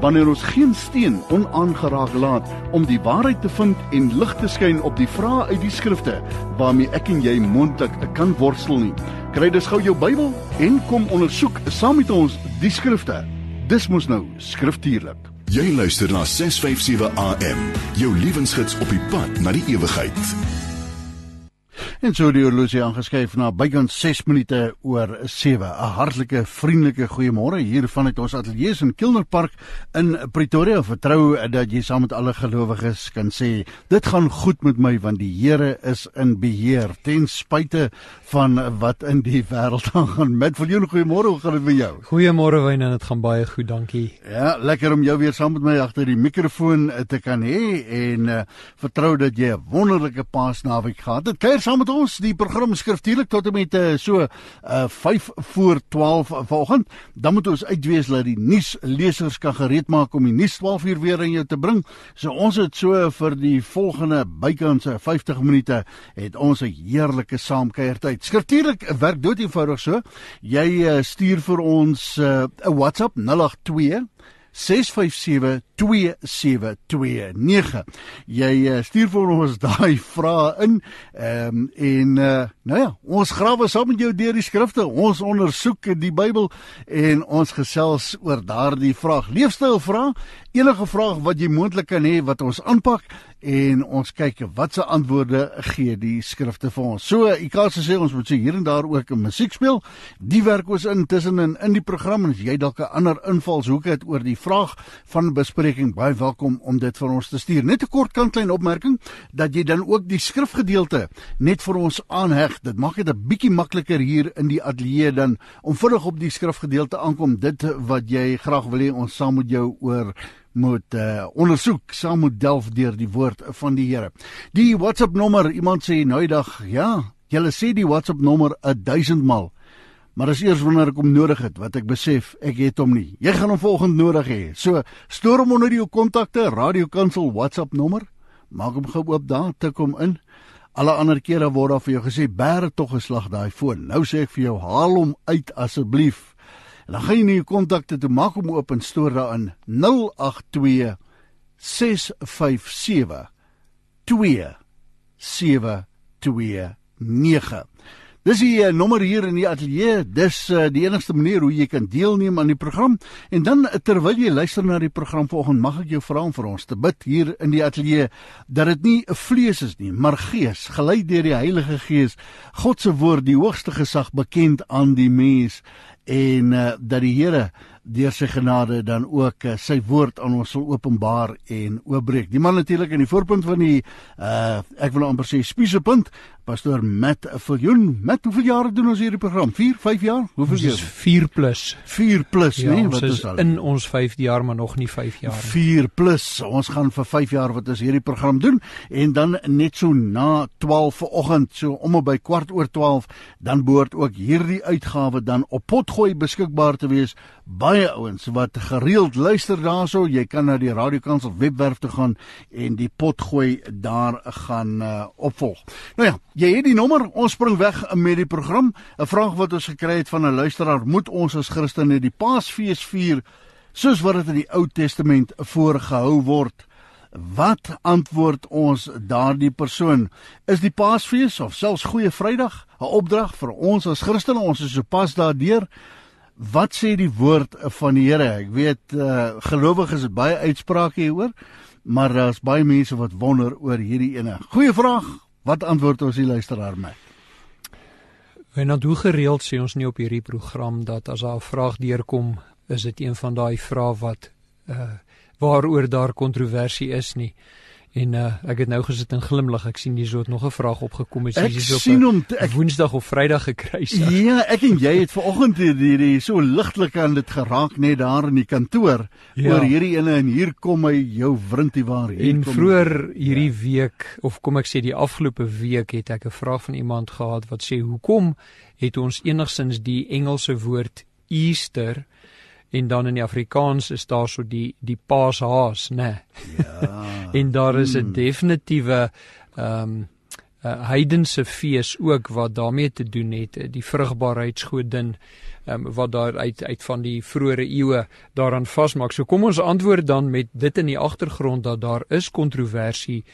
wanneer ons geen steen onaangeraak laat om die waarheid te vind en lig te skyn op die vrae uit die skrifte waarmee ek en jy moontlik kan worstel nie. Kry dus gou jou Bybel en kom ondersoek saam met ons die skrifte. Dis mos nou skriftuurlik. Jy luister na 657 AM, jou lewensgids op die pad na die ewigheid. En so die horlosie aangeskuif na bykans 6 minute oor 7. 'n Hartlike vriendelike goeiemôre hier vanuit ons ateljee in Kilnerpark in Pretoria. Vertrou dat jy saam met alle gelowiges kan sê, dit gaan goed met my want die Here is in beheer ten spyte van wat in die wêreld aangaan. Met vir jou goeiemôre, hoe gaan dit met jou? Goeiemôre Wyn en dit gaan baie goed, dankie. Ja, lekker om jou weer saam met my agter die mikrofoon te kan hê en uh, vertrou dat jy 'n wonderlike paasnaweek gehad het. Kuier saam met ons die program skriftuurlik tot en met uh, so uh, 5 voor 12 vanoggend. Dan moet ons uitwees dat die nuuslesers kan gereed maak om die nuus 12 uur weer aan jou te bring. So ons het so vir die volgende bykans 50 minute het ons 'n heerlike saamkuiertyd. Skriftuurlik werk dood eenvoudig so. Jy uh, stuur vir ons 'n uh, WhatsApp 082 657 2729. Jy uh, stuur vir ons daai vrae in. Ehm um, en uh, nou ja, ons grawe saam met jou deur die skrifte. Ons ondersoek die Bybel en ons gesels oor daardie vraag. Leefstyl vra, enige vraag wat jy moontlik kan hê wat ons aanpak en ons kyk watse antwoorde gee die skrifte vir ons. So, ek kan sê ons moet so hier en daar ook 'n musiek speel. Die werk ons intussen in in die program en as jy dalk 'n ander invalshoek het oor die vraag van bespreek bespreking baie welkom om dit vir ons te stuur. Net 'n kort kantlyn opmerking dat jy dan ook die skrifgedeelte net vir ons aanheg. Dit maak dit 'n bietjie makliker hier in die ateljee dan om vinnig op die skrifgedeelte aankom. Dit wat jy graag wil hê ons saam met jou oor moet uh, ondersoek saam met delf deur die woord van die Here. Die WhatsApp nommer, iemand sê nou die dag, ja, jy sê die WhatsApp nommer 1000 mal. Maar as eers wanneer ek hom nodig het, wat ek besef ek het hom nie. Jy gaan hom volgende nodig hê. So, stoor hom onder jou kontakte, Radio Kansel WhatsApp nommer. Maak hom gou oop daar, tik hom in. Alle ander kere word daar vir jou gesê, "Bære tog geslag daai foon." Nou sê ek vir jou, haal hom uit asseblief. En dan gaan jy jou kontakte toe, maak hom oop en stoor daarin 082 657 2729. Dis die uh, nommer hier in die ateljee. Dis uh, die enigste manier hoe jy kan deelneem aan die program. En dan uh, terwyl jy luister na die program vanoggend, mag ek jou vra om vir ons te bid hier in die ateljee dat dit nie 'n vlees is nie, maar gees, gelei deur die Heilige Gees. God se woord, die hoogste gesag bekend aan die mens en uh, dat die Here deur sy genade dan ook uh, sy woord aan ons sal openbaar en oopbreek. Die man natuurlik in die voorpunt van die uh ek wil amper sê spiesepunt Pastoor Matt Viljoen, met hoeveel jare doen ons hierdie program? 4, 5 jaar? Hoeveel jaar? 4 plus. 4 plus, ja, nee, wat is al? In ons 5de jaar, maar nog nie 5 jaar nie. 4 plus. Ons gaan vir 5 jaar wat ons hierdie program doen en dan net so na 12 vanoggend, so om by kwart oor 12, dan behoort ook hierdie uitgawe dan op potgooi beskikbaar te wees. Baie ouens wat gereeld luister daarso, jy kan na die radiokansel webwerf toe gaan en die potgooi daar gaan uh, opvolg. Nou ja, Jy het die nommer. Ons spring weg met die program. 'n Vraag wat ons gekry het van 'n luisteraar: Moet ons as Christene die Paasfees vier soos wat dit in die Ou Testament voorgehou word? Wat antwoord ons daardie persoon? Is die Paasfees of selfs Goeie Vrydag 'n opdrag vir ons as Christene? Ons is sopas daardeur. Wat sê die woord van die Here? Ek weet uh, gelowiges het baie uitsprake hieroor, maar daar's baie mense wat wonder oor hierdie ene. Goeie vraag. Wat antwoord ons die luisteraar met? Wanneer hoe gereeld sê ons nie op hierdie program dat as daar 'n vraag deurkom, is dit een van daai vrae wat uh waaroor daar kontroversie is nie. En uh, ek het nou gesit en glimlag. Ek sien hierso het nog 'n vraag opgekom. Is Ek hier sien op hom te- ek- Woensdag of Vrydag gekry. Ja. Ja, ek en jy het vanoggend hierdie so ligtelik aan dit geraak net daar in die kantoor Ja. oor hierdie ene en hier kom hy jou wrintie waar hier En kom hy. vroeër hierdie week of kom ek sê die afgelope week het ek 'n vraag van iemand gehad wat sê hoekom het ons enigsins die Engelse woord Easter en dan in die Afrikaans is daar so die die Paashaas, né? Ja. en daar is 'n Hmm. definitiewe ehm um, heidense fees ook wat daarmee te doen het, eh, die vrugbaarheidsgodin ehm um, wat daar uit uit van die vroeë eeue daaraan vasmaak. So kom ons antwoord dan met dit in die agtergrond dat daar is kontroversie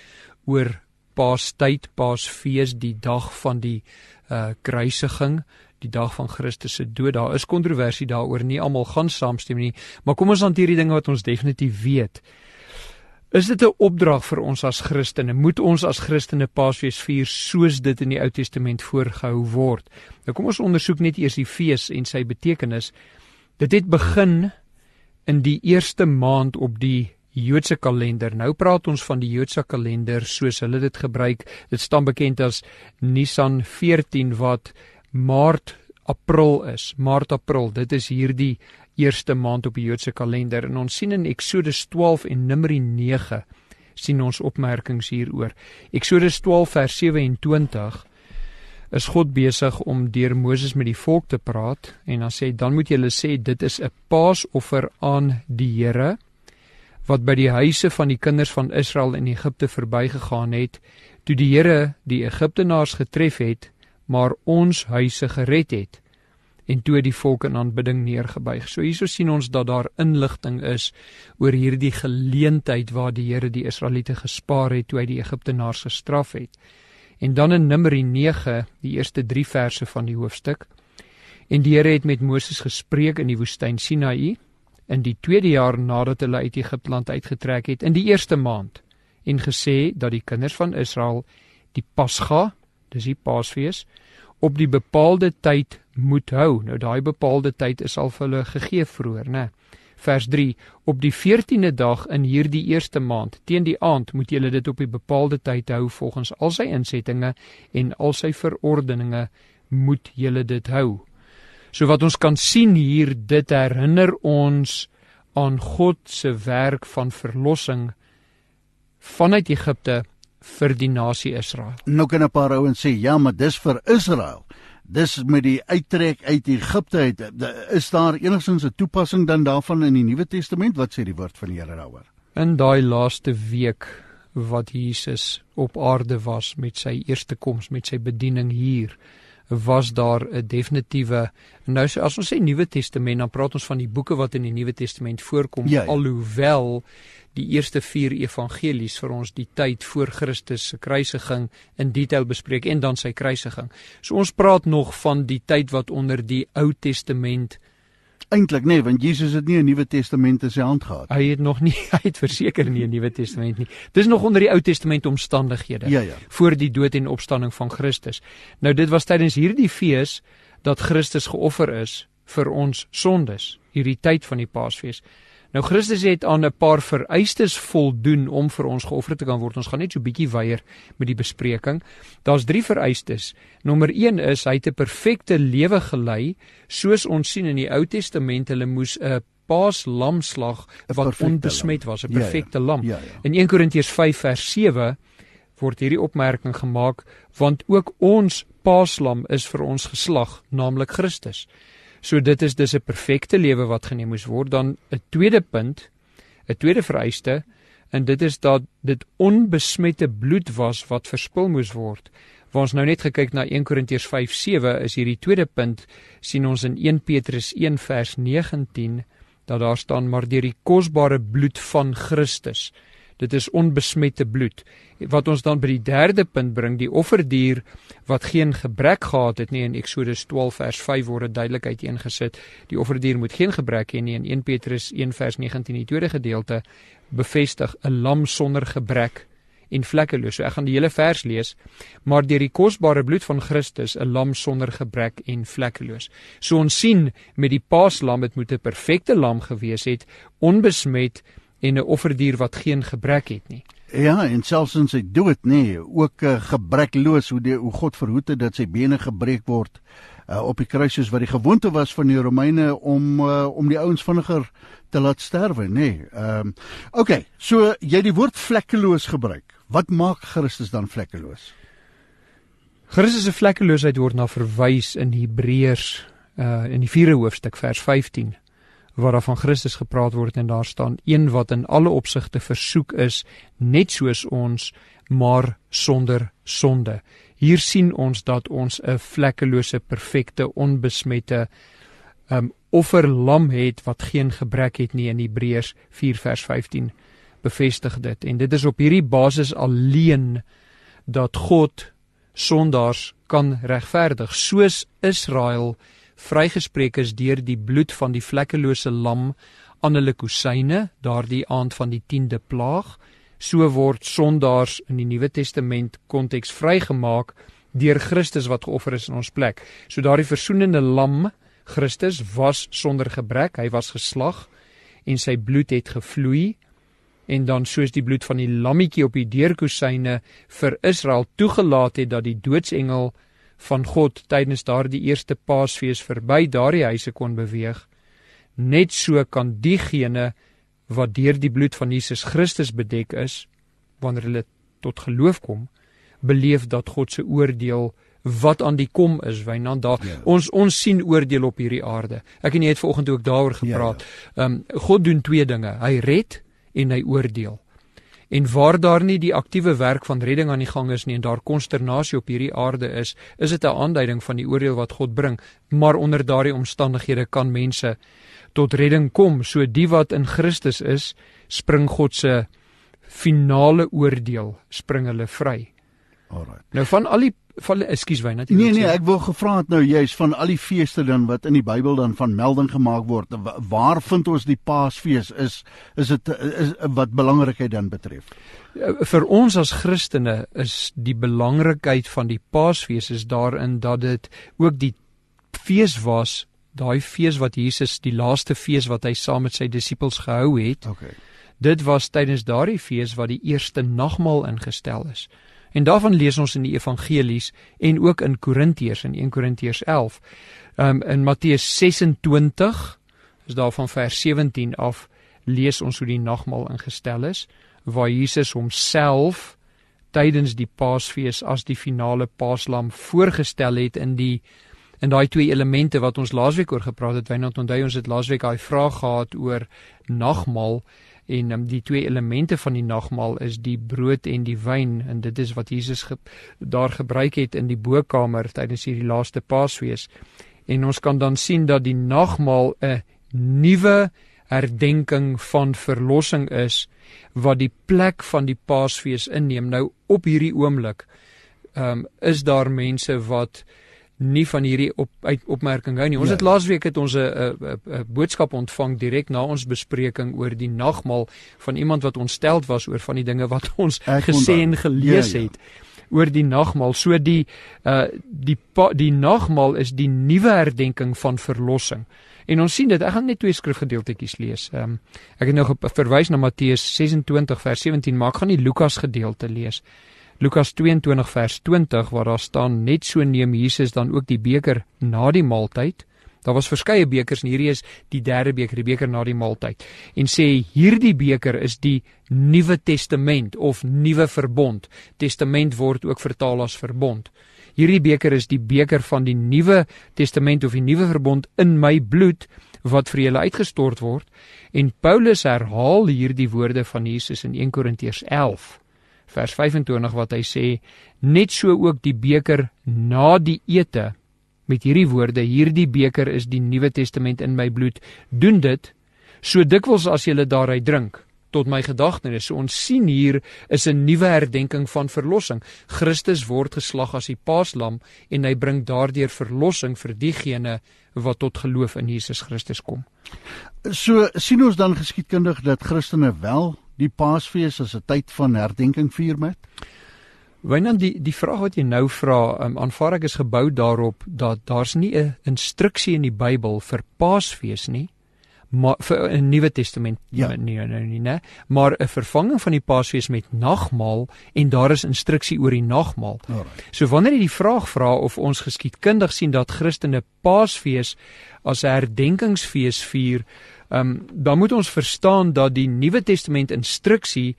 oor Paastyd, Paasfees, die dag van die uh kruisiging, die dag van Christus se dood. Daar is kontroversie daaroor. Nie almal gaan saamstem nie, maar kom ons hanteer die dinge wat ons definitief weet. Is dit 'n opdrag vir ons as Christene? Moet ons as Christene Paasfees vier soos dit in die Ou Testament voorgehou word? Nou kom ons ondersoek net eers die fees en sy betekenis. Dit het begin in die eerste maand op die Joodse kalender. Nou praat ons van die Joodse kalender soos hulle dit gebruik. Dit staan bekend as Nisan 14 wat Maart April is. Maart April, dit is hierdie eerste maand op die Joodse kalender en ons sien in Eksodus 12 en Numeri 9 sien ons opmerkings hieroor. Eksodus 12 vers 27 is God besig om deur Moses met die volk te praat en dan sê dan moet julle sê dit is 'n paasoffer aan die Here wat by die huise van die kinders van Israel in Egipte verbygegaan het toe die Here die Egiptenaars getref het maar ons huise gered het en toe die volk in aanbidding neergebuig. So hierso sien ons dat daar inligting is oor hierdie geleentheid waar die Here die Israeliete gespaar het toe hy die Egiptenaars gestraf het. En dan in Numeri 9, die eerste 3 verse van die hoofstuk. En die Here het met Moses gespreek in die woestyn Sinaï in die tweede jaar nadat hulle uit Egipteland uitgetrek het in die eerste maand en gesê dat die kinders van Israel die Pasga, dis die Paasfees, op die bepaalde tyd moet hou. Nou daai bepaalde tyd is al vir hulle gegee vroeër, né? Vers 3: Op die 14de dag in hierdie eerste maand, teen die aand, moet julle dit op die bepaalde tyd hou volgens al sy insettinge en al sy verordeninge moet julle dit hou. So wat ons kan sien hier, dit herinner ons aan God se werk van verlossing vanuit Egipte vir die nasie Israel. Nou kan 'n paar ouens sê ja, maar dis vir Israel. Dis met die uittrek uit Egipte uit. Is daar enigstens 'n toepassing dan daarvan in die Nuwe Testament? Wat sê die woord van die Here daaroor? In daai laaste week wat Jesus op aarde was met sy eerste koms, met sy bediening hier, was daar 'n definitiewe nou as ons sê Nuwe Testament, dan praat ons van die boeke wat in die Nuwe Testament voorkom, Ja, ja. alhoewel die eerste 4 evangelies vir ons die tyd voor Christus se kruisiging in detail bespreek en dan sy kruisiging. So ons praat nog van die tyd wat onder die Ou Testament Eintlik nee, want Jesus het nie 'n Nuwe Testament in sy hand gehad. Hy het nog nie hy het verseker nie 'n Nuwe Testament nie. Dis nog onder die Ou Testament omstandighede Ja ja. voor die dood en opstanding van Christus. Nou dit was tydens hierdie fees dat Christus geoffer is vir ons sondes, hierdie tyd van die Paasfees. Nou Christus het aan 'n paar vereistes voldoen om vir ons geoffer te kan word. Ons gaan net so bietjie weier met die bespreking. Daar's 3 vereistes. Nommer 1 is hy het 'n perfekte lewe gelei, soos ons sien in die Ou Testament, hulle moes 'n paaslamslag 'n wat onbesmet lam. was, 'n Ja, ja. perfekte lam. Ja ja. In 1 Korintiërs 5 vers 7 word hierdie opmerking gemaak want ook ons paaslam is vir ons geslag, naamlik Christus. So dit is dis 'n perfekte lewe wat geneem moes word. Dan 'n tweede punt, 'n tweede vereiste en dit is dat dit onbesmette bloed was wat verspil moes word. Waar ons nou net gekyk na 1 Korintiërs 5:7 is hierdie tweede punt sien ons in 1 Petrus 1 vers 19 dat daar staan maar deur die kosbare bloed van Christus. Dit is onbesmette bloed. Wat ons dan by die derde punt bring, die offerdier wat geen gebrek gehad het nie in Eksodus 12 vers 5 word dit duidelik uiteengesit. Die offerdier moet geen gebrek hê nie in 1 Petrus 1 vers 19 die tweede gedeelte bevestig 'n lam sonder gebrek en vlekkeloos. So ek gaan die hele vers lees, maar deur die kosbare bloed van Christus 'n lam sonder gebrek en vlekkeloos. So ons sien met die paaslam dit moet 'n perfekte lam gewees het, onbesmet en 'n offerdier wat geen gebrek het nie. Ja, en selfs in sy dood nê, nee, ook uh, gebrekloos hoe die hoe God verhoed het dat sy bene gebreek word uh, op die kruis soos wat die gewoonte was van die Romeine om uh, om die ouens vinniger te laat sterwe, nê. Nee. Ehm um, Okay, so jy die woord vlekkeloos gebruik. Wat maak Christus dan vlekkeloos? Christus se vlekkeloosheid word na verwys in Hebreërs uh in die 4de hoofstuk vers 15 waar daar van Christus gepraat word en daar staan een wat in alle opsigte versoek is net soos ons maar sonder sonde. Hier sien ons dat ons 'n vlekkelose, perfekte, onbesmette um offerlam het wat geen gebrek het nie in Hebreërs 4 vers 15 bevestig dit en dit is op hierdie basis alleen dat God sondaars kan regverdig soos Israel vrygespreek is deur die bloed van die vlekkelose lam aan hulle kusyne daardie aand van die 10de plaag. So word sondaars in die Nuwe Testament konteks vrygemaak deur Christus wat geoffer is in ons plek. So daardie versoenende lam Christus was sonder gebrek hy was geslag en sy bloed het gevloei. En dan soos die bloed van die lammetjie op die deurkusyne vir Israel toegelaat het dat die doodsengel van God tydens daardie eerste Paasfees verby daardie huise kon beweeg. Net so kan diegene wat deur die bloed van Jesus Christus bedek is, wanneer hulle tot geloof kom, beleef dat God se oordeel wat aan die kom is, wynand daar ja. ons ons sien oordeel op hierdie aarde. Ek en jy het vanoggend ook daaroor gepraat. Ehm ja, ja. um, God doen twee dinge. Hy red en hy oordeel. En waar daar nie die aktiewe werk van redding aan die gang is nie en daar konsternasie op hierdie aarde is, is dit 'n aanduiding van die oordeel wat God bring. Maar onder daardie omstandighede kan mense tot redding kom. So die wat in Christus is, spring God se finale oordeel, spring hulle vry. Alraai. Nou van al die van ekskuus wy natuurlik. Nee nee, ek wil gevra het nou juist van al die feeste dan wat in die Bybel dan van melding gemaak word, waar vind ons die Paasfees is is dit is, wat belangrikheid dan betref? Ja, vir ons as Christene is die belangrikheid van die Paasfees is daarin dat dit ook die fees was, daai fees wat Jesus die laaste fees wat hy saam met sy disippels gehou het. Okay. Dit was tydens daardie fees wat die eerste nagmaal ingestel is. En daarvan lees ons in die evangelies en ook in Korintiërs in 1 Korintiërs 11. Um in Matteus 26 is daarvan vers 17 af lees ons hoe die nagmaal ingestel is waar Jesus homself tydens die Paasfees as die finale paaslam voorgestel het in die in daai twee elemente wat ons laasweek oor gepraat het. Wynand onthou ons het laasweek daai vraag gehad oor nagmaal en um, die twee elemente van die nagmaal is die brood en die wyn. En dit is wat Jesus ge daar gebruik het in die bokkamer tydens hierdie laaste Paasfees. En ons kan dan sien dat die nagmaal 'n nuwe herdenking van verlossing is wat die plek van die Paasfees inneem. Nou op hierdie oomblik um, is daar mense wat nie van hierdie op uit, opmerking hou nie. Ons ja. het laasweek het ons 'n boodskap ontvang direk na ons bespreking oor die nagmaal van iemand wat ontsteld was oor van die dinge wat ons Ek gesê en gelees ja, ja. het oor die nagmaal. So die uh die die nagmaal is die nuwe herdenking van verlossing. En ons sien dit. Ek gaan net twee skrifgedeeltetjies lees. Ehm um, ek het nou verwys na Matteus 26 vers 17, maar ek gaan die Lukas gedeelte lees. Lukas 22 vers 20 waar daar staan net so neem Jesus dan ook die beker na die maaltyd. Daar was verskeie bekers en hierdie is die derde beker, die beker na die maaltyd. En sê hierdie beker is die Nuwe Testament of Nuwe Verbond. Testament word ook vertaal as verbond. Hierdie beker is die beker van die Nuwe Testament of die Nuwe Verbond in my bloed wat vir julle uitgestort word. En Paulus herhaal hierdie woorde van Jesus in 1 Korintiërs 11 vers 25 wat hy sê net so ook die beker na die ete. Met hierdie woorde hierdie beker is die nuwe testament in my bloed. Doen dit so dikwels as jy daaruit drink. Tot my gedagtenis so ons sien hier is 'n nuwe herdenking van verlossing. Christus word geslag as die paaslam en hy bring daardeur verlossing vir diegene wat tot geloof in Jesus Christus kom. So sien ons dan geskiedkundig dat Christene wel die Paasfees as 'n tyd van herdenking vier met? Wanneer die die vraag wat jy nou vra, um, aanvaar ek is gebou daarop dat daar's nie 'n instruksie in die Bybel vir Paasfees nie, maar vir 'n Nuwe Testament Ja. nee nee nee, nee maar 'n vervanging van die Paasfees met nagmaal en daar is instruksie oor die nagmaal. Alright. So wanneer jy die vraag vra of ons geskiedkundig sien dat Christene Paasfees as 'n herdenkingsfees vier, um, dan moet ons verstaan dat die Nuwe Testament instruksie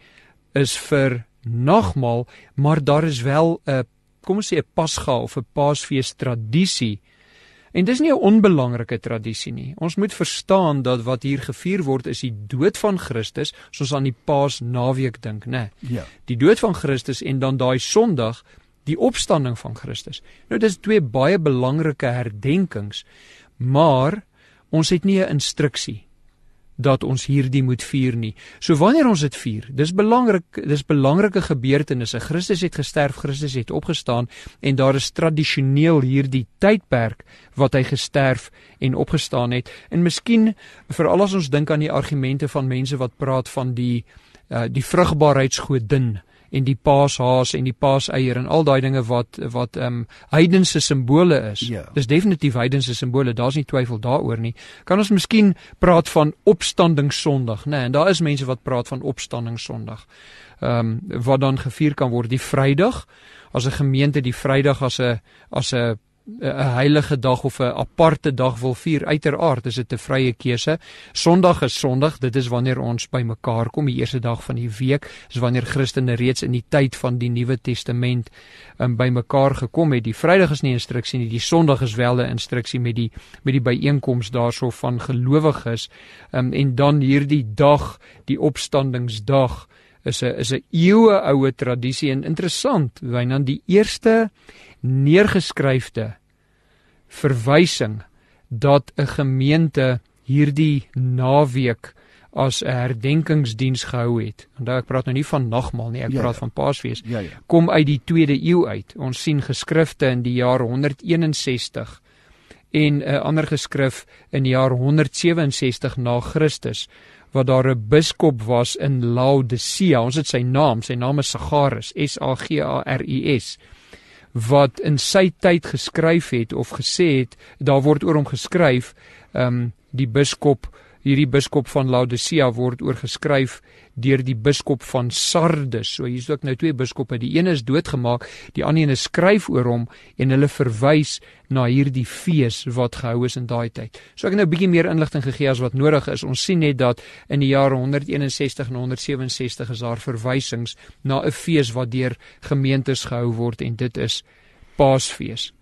is vir nagmaal, maar daar is wel 'n kom ons sê 'n Pasga of 'n Paasfees tradisie. En dis nie 'n onbelangrike tradisie nie. Ons moet verstaan dat wat hier gevier word is die dood van Christus, soos aan die Paasnaweek dink, né? Ja. Die dood van Christus en dan daai Sondag die opstanding van Christus. Nou dis twee baie belangrike herdenkings, maar ons het nie 'n instruksie dat ons hierdie moet vier nie. So wanneer ons dit vier, dis belangrik, dis belangrike gebeurtenisse. Christus het gesterf, Christus het opgestaan en daar is tradisioneel hierdie tydperk wat hy gesterf en opgestaan het. En miskien veral as ons dink aan die argumente van mense wat praat van die uh, die vrugbaarheidsgodin en die paashaas en die paaseier en al daai dinge wat wat ehm um, heidense simbole is. Ja. Dis definitief heidense simbole, daar's nie twyfel daaroor nie. Kan ons miskien praat van opstandingssondag, né? Nee, en daar is mense wat praat van opstandingssondag. Ehm um, wat dan gevier kan word die Vrydag as 'n gemeente die Vrydag as 'n as 'n 'n heilige dag of 'n aparte dag wil vier uiteraard is dit 'n vrye keuse. Sondag is Sondag, dit is wanneer ons bymekaar kom, die eerste dag van die week, is wanneer Christene reeds in die tyd van die Nuwe Testament um, bymekaar gekom het. Die Vrydag is nie instruksie nie, die Sondag is wel 'n instruksie met die met die byeenkoms daarso van gelowiges. Um, en dan hierdie dag, die opstandingsdag is 'n is 'n eeue oue tradisie en interessant, Wynand, die eerste neergeskryfde verwysing dat 'n gemeente hierdie naweek as 'n herdenkingsdiens gehou het. Onthou ek praat nou nie van nagmaal nie, ek Ja, praat ja. van Paasfees. Ja ja. Kom uit die 2de eeu uit. Ons sien geskrifte in die jaar 161 en 'n ander geskrif in die jaar 167 na Christus wat daar 'n biskop was in Laodicea. Ons het sy naam, sy naam is Sagaris, S A G A R I S wat in sy tyd geskryf het of gesê het, daar word oor hom geskryf, ehm um, die biskop, hierdie biskop van Laodicea word oor geskryf deur die biskop van Sardes. So hier's ook nou twee biskoppe, die een is doodgemaak, die ander een skryf oor hom en hulle verwys na hierdie fees wat gehou is in daai tyd. So ek het nou 'n bietjie meer inligting gegee as wat nodig is. Ons sien net dat in die jare 161 en 167 is daar verwysings na 'n fees wat deur gemeentes gehou word en dit is Paasfees.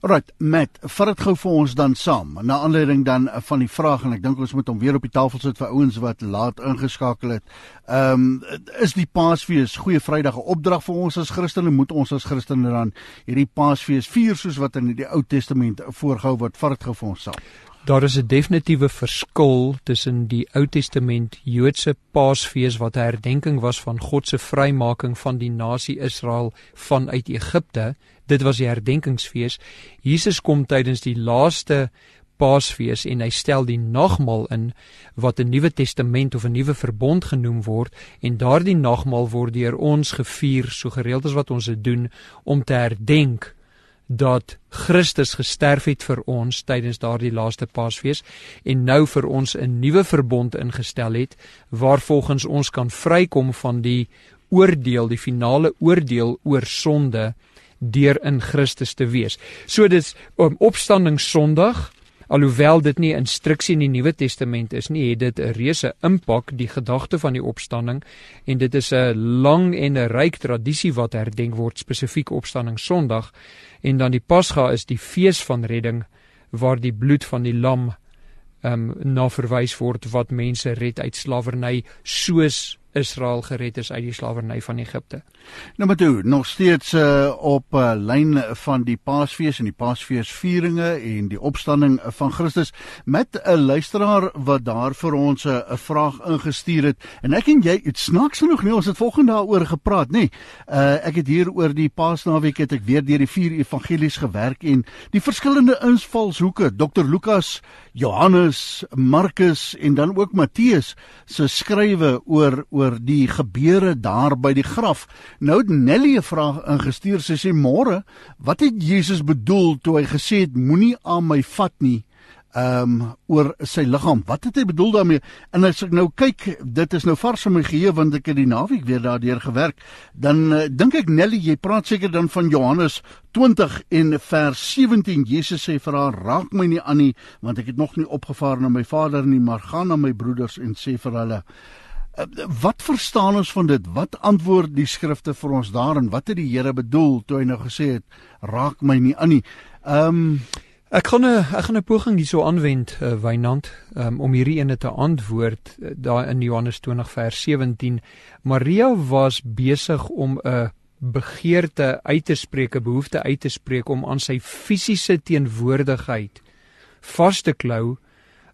Alright, Matt, vat dit gou vir ons dan saam. Na aanleiding dan van die vraag en ek dink ons moet hom weer op die tafel sit vir ouens wat laat ingeskakel het. Ehm um, is die Paasfees Goeie Vrydag 'n opdrag vir ons as Christene? Moet ons as Christene dan hierdie Paasfees vier soos wat in die Ou Testament voorgehou word? Vat dit gou vir ons saam. Daar is 'n definitiewe verskil tussen die Ou Testament Joodse Paasfees wat 'n herdenking was van God se vrymaking van die nasie Israel vanuit Egipte. Dit was die herdenkingsfees. Jesus kom tydens die laaste Paasfees en hy stel die nagmaal in wat 'n Nuwe Testament of 'n nuwe verbond genoem word en daardie nagmaal word deur ons gevier so gereeld as wat ons dit doen om te herdenk dat Christus gesterf het vir ons tydens daardie laaste Paasfees en nou vir ons 'n nuwe verbond ingestel het waarvolgens ons kan vrykom van die oordeel, die finale oordeel oor sonde deur in Christus te wees. So dis om opstanding Sondag Alhoewel dit nie 'n instruksie in die Nuwe Testament is nie, het dit 'n reuse impak die gedagte van die opstanding en dit is 'n lang en 'n ryk tradisie wat herdenk word spesifiek opstanding Sondag en dan die Pasga is die fees van redding waar die bloed van die lam ehm um, na verwys word wat mense red uit slawerny soos Israel gered is uit die slawerny van Egipte. Nou maar toe, nog steeds uh, op uh, lyn van die Paasfees en die Paasfeesvieringe en die opstanding van Christus met 'n luisteraar wat daar vir ons 'n uh, vraag ingestuur het en ek en jy het snaaks genoeg nie ons het volgende daaroor gepraat nê. Uh, ek het hier oor die Paasnaweek het ek weer deur die vier evangelies gewerk en die verskillende invalshoeke Dr Lukas, Johannes, Markus en dan ook Matteus se skrywe oor oor die gebeure daar by die graf. Nou het Nelly 'n vraag ingestuur. Sy sê môre, wat het Jesus bedoel toe hy gesê het moenie aan my vat nie? ehm um, oor sy liggaam. Wat het hy bedoel daarmee? En as ek nou kyk, dit is nou vars in my geheue want ek het die naweek weer daardeur gewerk. Dan uh, dink ek Nelly, jy praat seker dan van Johannes 20 en vers 17. Jesus sê vir haar: "Raak my nie aan nie, want ek het nog nie opgevaar na my Vader nie, maar gaan na my broeders en sê vir hulle: wat verstaan ons van dit? Wat antwoord die skrifte vir ons daarin? Wat het die Here bedoel toe hy nou gesê het raak my nie aan nie? Ehm um, ek gaan 'n ek gaan 'n poging hierso aanwend, uh, Wynand, um, om hierdie ene te antwoord uh, daar in Johannes 20 vers 17. Maria was besig om 'n begeerte uit te spreek, 'n behoefte uit te spreek om aan sy fisiese teenwoordigheid vas te klou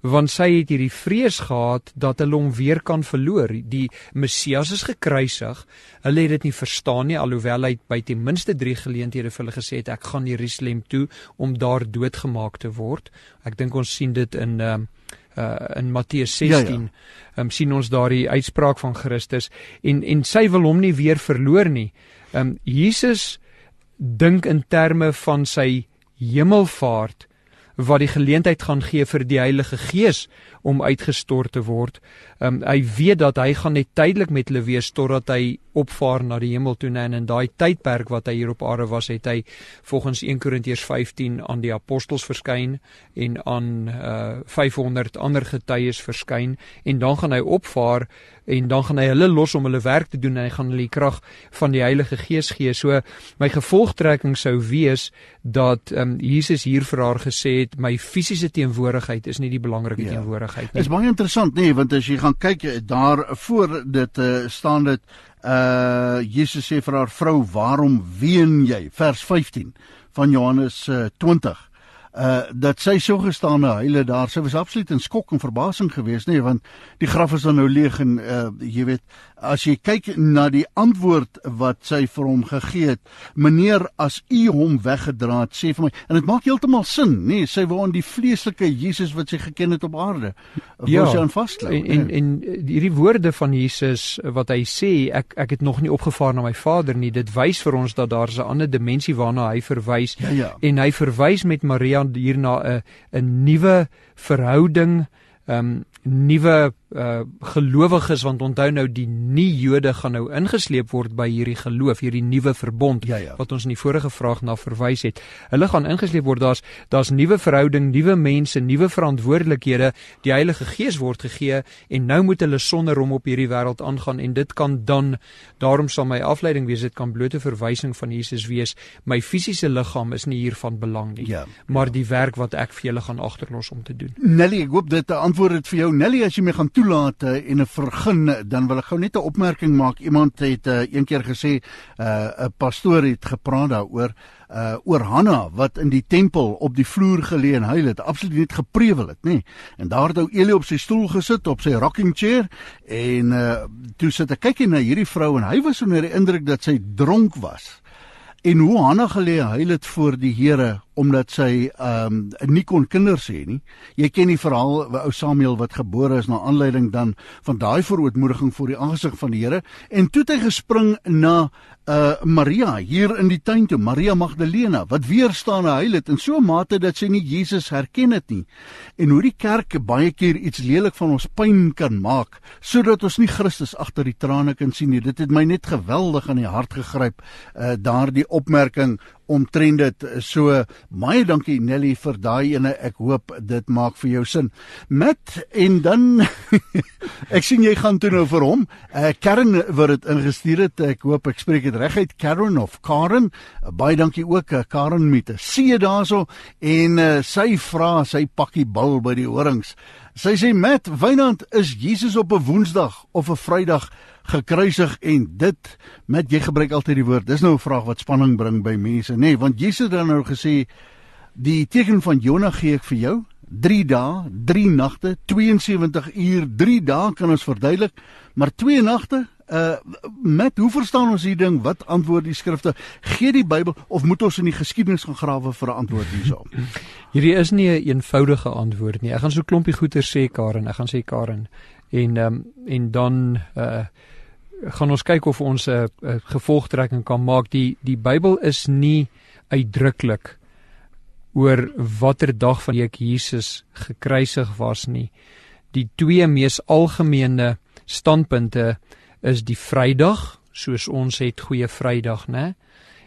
want sy het hierdie vrees gehad dat hulle hom weer kan verloor. Die Messias is gekruisig. Hulle het dit nie verstaan nie alhoewel hy by ten minste 3 geleenthede vir hulle gesê het ek gaan Jerusalem toe om daar doodgemaak te word. Ek dink ons sien dit in uh, uh in Matteus 16. Ja, ja. Um, sien ons daardie uitspraak van Christus en en sy wil hom nie weer verloor nie. Um Jesus dink in terme van sy hemelvaart wat die geleentheid gaan gee vir die Heilige Gees om uitgestort te word. Um, hy weet dat hy gaan net tydelik met hulle wees totdat hy opvaar na die hemel toe en in daai tydperk wat hy hier op aarde was, het hy volgens 1 Korintiërs 15 aan die apostels verskyn en aan uh, 500 ander getuies verskyn en dan gaan hy opvaar en dan gaan hy hulle los om hulle werk te doen en hy gaan hulle die krag van die Heilige Gees gee. So my gevolgtrekking sou wees dat um, Jesus hier vir haar gesê het my fisiese teenwoordigheid is nie die belangrike ja. teenwoordigheid nie. Dit is baie interessant nê, nee, want as jy gaan kyk daar voor dit uh, staan dit uh Jesus sê vir haar vrou, "Waarom ween jy?" vers 15 van Johannes uh, 20 uh dat sy so gestaane huile daar sy was absoluut in skok en verbasing geweest nê nee, want die graf is dan nou leeg en uh jy weet as jy kyk na die antwoord wat sy vir hom gegee het meneer as u hom weggedra het sê vir my en dit maak heeltemal sin nê nee, sy wou aan die vleeslike Jesus wat sy geken het op aarde ja, sy aan vaslou en, en en hierdie woorde van Jesus wat hy sê ek ek het nog nie opgevaar na my Vader nie dit wys vir ons dat daar 'n ander dimensie waarna hy verwys ja, ja. en hy verwys met Maria gaan hier na 'n 'n nuwe verhouding, ehm um, nuwe uh gelowiges want onthou nou die nie Jode gaan nou ingesleep word by hierdie geloof, hierdie nuwe verbond ja, ja. wat ons in die vorige vraag na verwys het. Hulle gaan ingesleep word. Daar's daar's nuwe verhouding, nuwe mense, nuwe verantwoordelikhede. Die Heilige Gees word gegee en nou moet hulle sonder hom op hierdie wêreld aangaan en dit kan dan daarom sal my afleiding wees dit kan blote verwysing van Jesus wees. My fisiese liggaam is nie hiervan belang nie, ja, maar ja. die werk wat ek vir julle gaan agterlos om te doen. Nelly, ek hoop dit antwoord dit vir jou. Nelly, as jy my gaan toelaat uh, en 'n vergun, dan wil ek gou net 'n opmerking maak. Iemand het uh, een keer gesê eh, 'n uh, pastoor het gepraat daaroor uh oor Hanna wat in die tempel op die vloer gelê en huil het, absoluut nie geprewel het nie. En daar het ou Eli op sy stoel gesit op sy rocking chair en uh toe sit ek kyk na hierdie vrou en hy was onder die indruk dat sy dronk was. En hoe Hanna gelê huil het voor die Here omdat sy ehm um, nie kon kinders hê nie. Jy ken die verhaal van ou Samuel wat gebore is na aanleiding dan van daai verootmoediging voor die aangesig van die Here en toe het hy gespring na uh Maria hier in die tuin toe, Maria Magdalena wat weer staan en huil het in so 'n mate dat sy nie Jesus herken het nie. En hoe die kerk baie keer iets lelik van ons pyn kan maak sodat ons nie Christus agter die trane kan sien nie. Dit het my net geweldig aan die hart gegryp uh daardie opmerking omtrent dit. So baie dankie Nelly vir daai ene. Ek hoop dit maak vir jou sin. Met en dan ek sien jy gaan toe nou vir hom. Uh, Karen wat dit ingestuur het ek hoop ek spreek dit reguit. Karen of Karen uh, baie dankie ook uh, Karen met 'n C daarso. En uh, sy vra sy pakkie bil by die horings. Sy sê met Wynand is Jesus op 'n Woensdag of 'n Vrydag gekruisig en dit met jy gebruik altyd die woord. Dis nou 'n vraag wat spanning bring by mense, nê, nee, want Jesus het dan nou gesê die teken van Jona gee ek vir jou. 3 dae, 3 nagte, 72 uur, 3 dae kan ons verduidelik, maar 2 nagte Uh met hoe verstaan ons hierdie ding? Wat antwoord die skrifte? Gee die Bybel of moet ons in die geskiedenis gaan grawe vir 'n antwoord hierso? Hierdie is nie 'n een eenvoudige antwoord nie. Ek gaan so 'n klompie goeie sê Karen. Ek gaan sê Karen en ehm um, en dan uh gaan ons kyk of ons 'n uh, uh, gevolgtrekking kan maak. Die die Bybel is nie uitdruklik oor watter dag van die week Jesus gekruisig was nie. Die twee mees algemene standpunte is die Vrydag, soos ons het Goeie Vrydag, né?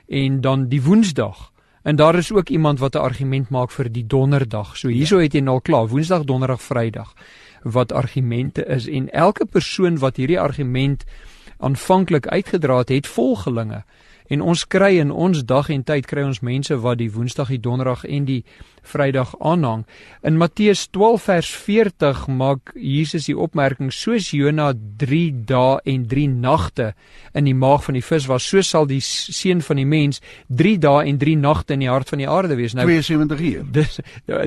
En dan die Woensdag. En daar is ook iemand wat 'n argument maak vir die Donderdag. So hierso het jy nou klaar Woensdag, Donderdag, Vrydag wat argumente is en elke persoon wat hierdie argument aanvanklik uitgedra het, het volgelinge. En ons kry in ons dag en tyd kry ons mense wat die Woensdag, die Donderdag en die Vrydag aanhang. In Matteus 12 vers 40 maak Jesus die opmerking soos Jona 3 dae en 3 nagte in die maag van die vis was, so sal die seun van die mens 3 dae en 3 nagte in die hart van die aarde wees. Nou 72 uur. Dis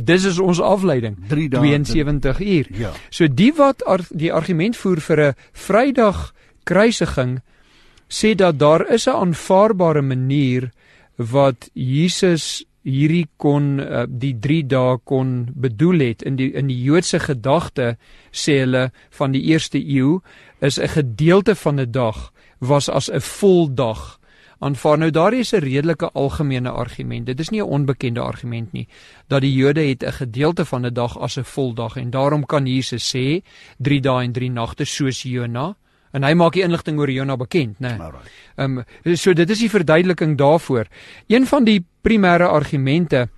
dis is ons afleiding. 3 dae 72 uur. Ja. So die wat ar, die argument voer vir 'n Vrydag kruisiging sê dat daar is 'n aanvaarbare manier wat Jesus hierdie kon uh, die 3 dae kon bedoel het. In die in die Joodse gedagte sê hulle van die eerste eeu is 'n gedeelte van 'n dag was as 'n voldag aanvaar nou daar is 'n redelike algemene argument. Dit is nie 'n onbekende argument nie dat die Jode het 'n gedeelte van 'n dag as 'n voldag en daarom kan Jesus sê 3 dae en 3 nagte soos Jona en hy maak die inligting oor Jona bekend, né? Nee. Ehm um, so dit is die verduideliking daarvoor. Een van die primêre argumente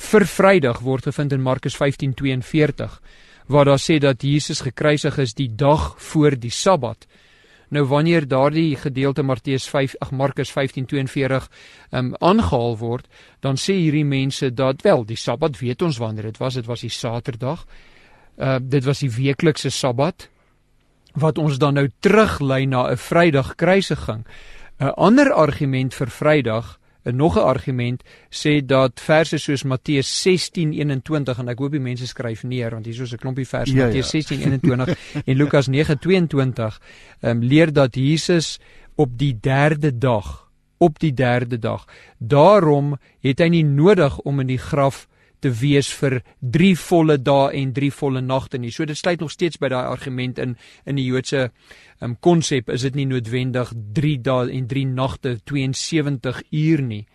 vir Vrydag word gevind in Markus 15:42 waar daar sê dat Jesus gekruisig is die dag voor die Sabbat. Nou wanneer daardie gedeelte Matteus 5 ag Markus 15:42 ehm um, aangehaal word, dan sê hierdie mense dat wel die Sabbat weet ons wanneer dit was, dit was die Saterdag. Uh dit was die weeklikse Sabbat wat ons dan nou teruglei na 'n Vrydag kruisiging. 'n Ander argument vir Vrydag, 'n nog 'n argument sê dat verse soos Matteus 16:21 en ek hoop die mense skryf neer want hier is 'n klompie verse ja, Matteus ja. 16:21 en Lukas 9:22 um, leer dat Jesus op die 3de dag op die 3de dag. Daarom het hy nie nodig om in die graf te wees vir 3 volle dae en 3 volle nagte nie. So dit sluit nog steeds by daai argument in in die Joodse um, konsep is dit nie noodwendig 3 dae en 3 nagte 72 uur nie.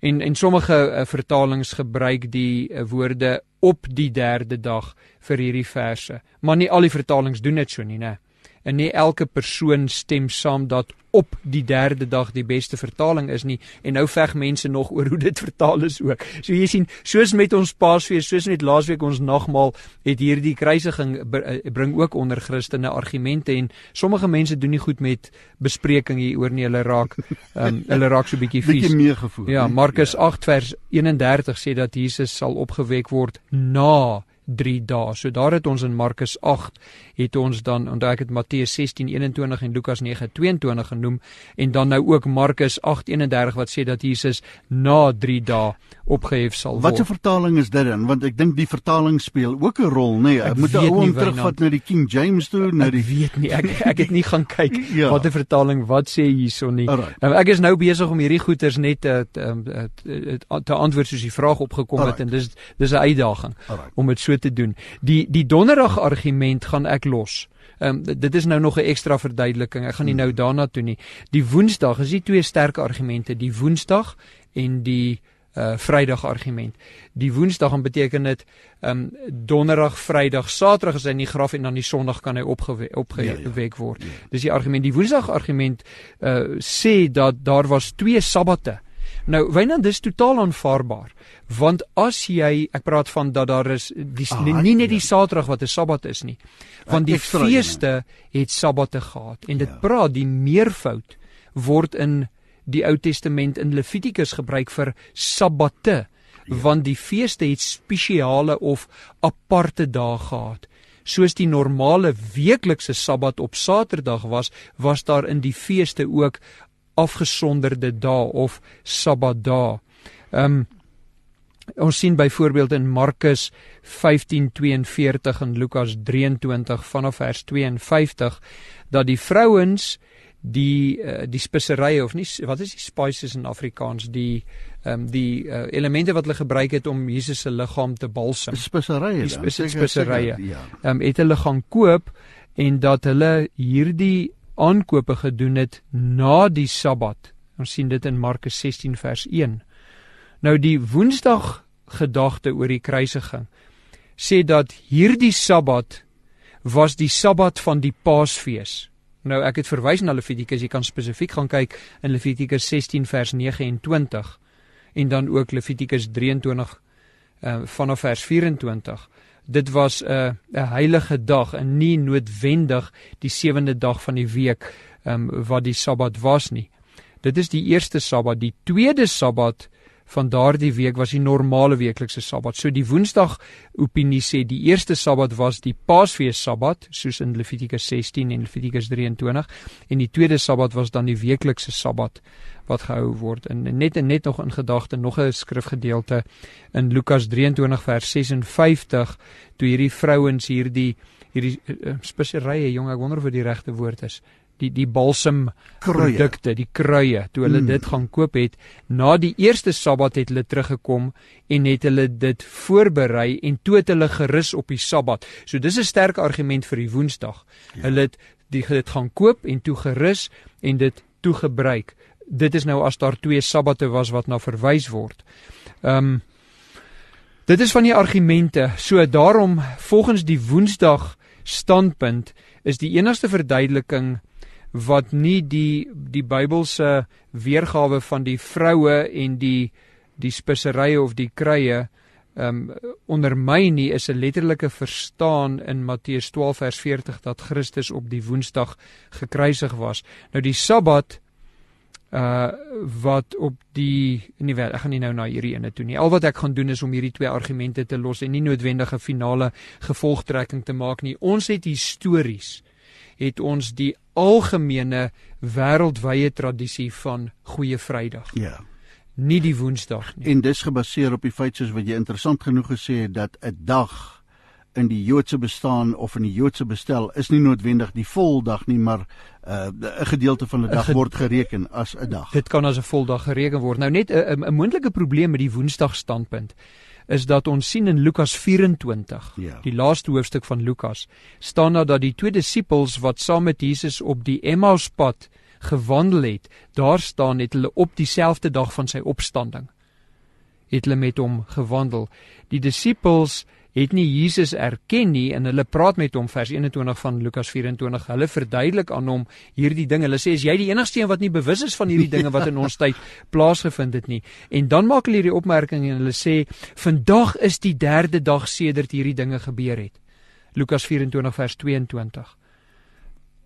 En en sommige uh, vertalings gebruik die uh, woorde op die 3de dag vir hierdie verse, maar nie al die vertalings doen dit so nie, né? En nie elke persoon stem saam dat op die derde dag die beste vertaling is nie en nou veg mense nog oor hoe dit vertaal is ook. So jy sien, soos met ons Paasfees, soos net laasweek ons nagmaal, het hierdie kruisiging eh, bring ook onder Christene argumente en sommige mense doen nie goed met bespreking hier oor nie, hulle raak um, hulle raak so bietjie vies. Bietjie meegevoer. Ja, Markus ja. 8 vers 31 sê dat Jesus sal opgewek word na 3 dae. So daar het ons in Markus 8 het ons dan onthou ek het Matteus 16:21 en Lukas 9:22 genoem en dan nou ook Markus 8:31 wat sê dat Jesus na 3 dae opgehef sal word. Watter vertaling is dit dan? Want ek dink die vertaling speel ook 'n rol, nê? Nee. Ek moet ou hom terugvat na die King James toe, na die ek weet nie. Ek ek het nie gaan kyk ja. watter vertaling wat sê hierson nie. Alright. Ek is nou besig om hierdie goeters net te te, te, te antwoord soos die vraag opgekom Alright. het en dis dis 'n uitdaging Alright. om dit so te doen. Die die donderdag argument gaan ek los. Ehm um, dit is nou nog 'n ekstra verduideliking. Ek gaan nie nou daarna toe nie. Die Woensdag is die twee sterk argumente, die Woensdag en die uh Vrydag argument. Die Woensdag dan beteken dit ehm um, Donderdag, Vrydag, Saterdag is hy in die graf en dan die Sondag kan hy opgewek opgewek ja, ja, word. Ja. Dis die argument. Die Woensdag argument uh sê dat daar was twee sabbate. Nou, Wynand, dis totaal aanvaarbaar. Want as jy, ek praat van dat daar is die ah, nie, nie net die ja. Saterdag wat 'n Sabbat is nie. Want die feeste het Sabbate gehad en dit ja. praat die meervoud word in die Ou Testament in Levitikus gebruik vir Sabbate. Ja. Want die feeste het spesiale of aparte dae gehad. Soos die normale weeklikse Sabbat op Saterdag was, was daar in die feeste ook afgesonderde dae of sabbatdae. Ehm um, ons sien byvoorbeeld in Markus 15:42 en Lukas 23 vanaf vers 52 dat die vrouens die uh, die speserye of nie wat is die spices in Afrikaans die um, die uh, elemente wat hulle gebruik het om Jesus se liggaam te balsam speserye die speserye ja. um, het hulle gaan koop en dat hulle hierdie aankope gedoen het na die Sabbat. Ons sien dit in Markus 16 vers 1. Nou die Woensdag gedagte oor die kruisiging sê dat hierdie Sabbat was die Sabbat van die Paasfees. Nou ek het verwys na Levitikus, jy kan spesifiek gaan kyk in Levitikus 16 vers 29 en dan ook Levitikus 23 uh, vanaf vers 24. Dit was 'n uh, 'n heilige dag en nie noodwendig die sewende dag van die week um, wat die Sabbat was nie. Dit is die eerste Sabbat, die tweede Sabbat van daardie week was die normale weeklikse Sabbat. So die Woensdag opinie sê die eerste Sabbat was die Paasfees Sabbat, soos in Levitikus 16 en Levitikus 23, en die tweede Sabbat was dan die weeklikse Sabbat wat gehou word. En net en net nog in gedagte nog 'n skrifgedeelte in Lukas 23 vers 56 toe hierdie vrouens hierdie hierdie uh, speserye jong ek wonder of dit die regte woord is die die balsam produkte, die kruie, toe hulle mm. dit gaan koop het, na die eerste Sabbat het hulle teruggekom en het hulle dit voorberei en toe het hulle gerus op die Sabbat. So dis 'n sterk argument vir die Woensdag. Ja. Hulle het die dit gaan koop en toe gerus en dit toe gebruik. Dit is nou as daar twee Sabbate was wat na verwys word. Ehm um, Dit is van die argumente. So daarom volgens die Woensdag standpunt is die enigste verduideliking wat nie die die Bybelse weergawe van die vroue en die die speserye of die kruie um ondermyn nie is 'n letterlike verstaan in Matteus 12 vers 40 dat Christus op die Woensdag gekruisig was. Nou die Sabbat uh wat op die nie wel ek gaan nie nou na hierdie ene toe nie. Al wat ek gaan doen is om hierdie twee argumente te los en nie noodwendige finale gevolgtrekking te maak nie. Ons het histories het ons die algemene wêreldwye tradisie van Goeie Vrydag. Ja. Nie die Woensdag nie. En dis gebaseer op die feit soos wat jy interessant genoeg gesê het dat 'n dag in die Joodse bestaan of in die Joodse bestel is nie noodwendig die voldag nie, maar uh, 'n uh, gedeelte van 'n dag ge word gereken as 'n dag. Dit kan as 'n voldag gereken word. Nou net 'n 'n moontlike probleem met die Woensdag standpunt is dat ons sien in Lukas 24, ja. die laaste hoofstuk van Lukas, staan daar dat die twee disippels wat saam met Jesus op die Emmauspad gewandel het, daar staan het hulle op dieselfde dag van sy opstanding het hulle met hom gewandel. Die disippels het nie Jesus erken nie en hulle praat met hom vers 21 van Lukas 24. Hulle verduidelik aan hom hierdie ding. Hulle sê is jy die enigste een wat nie bewus is van hierdie dinge wat in ons tyd plaasgevind het nie. En dan maak hulle hierdie opmerking en hulle sê vandag is die derde dag sedert hierdie dinge gebeur het. Lukas 24 vers 22.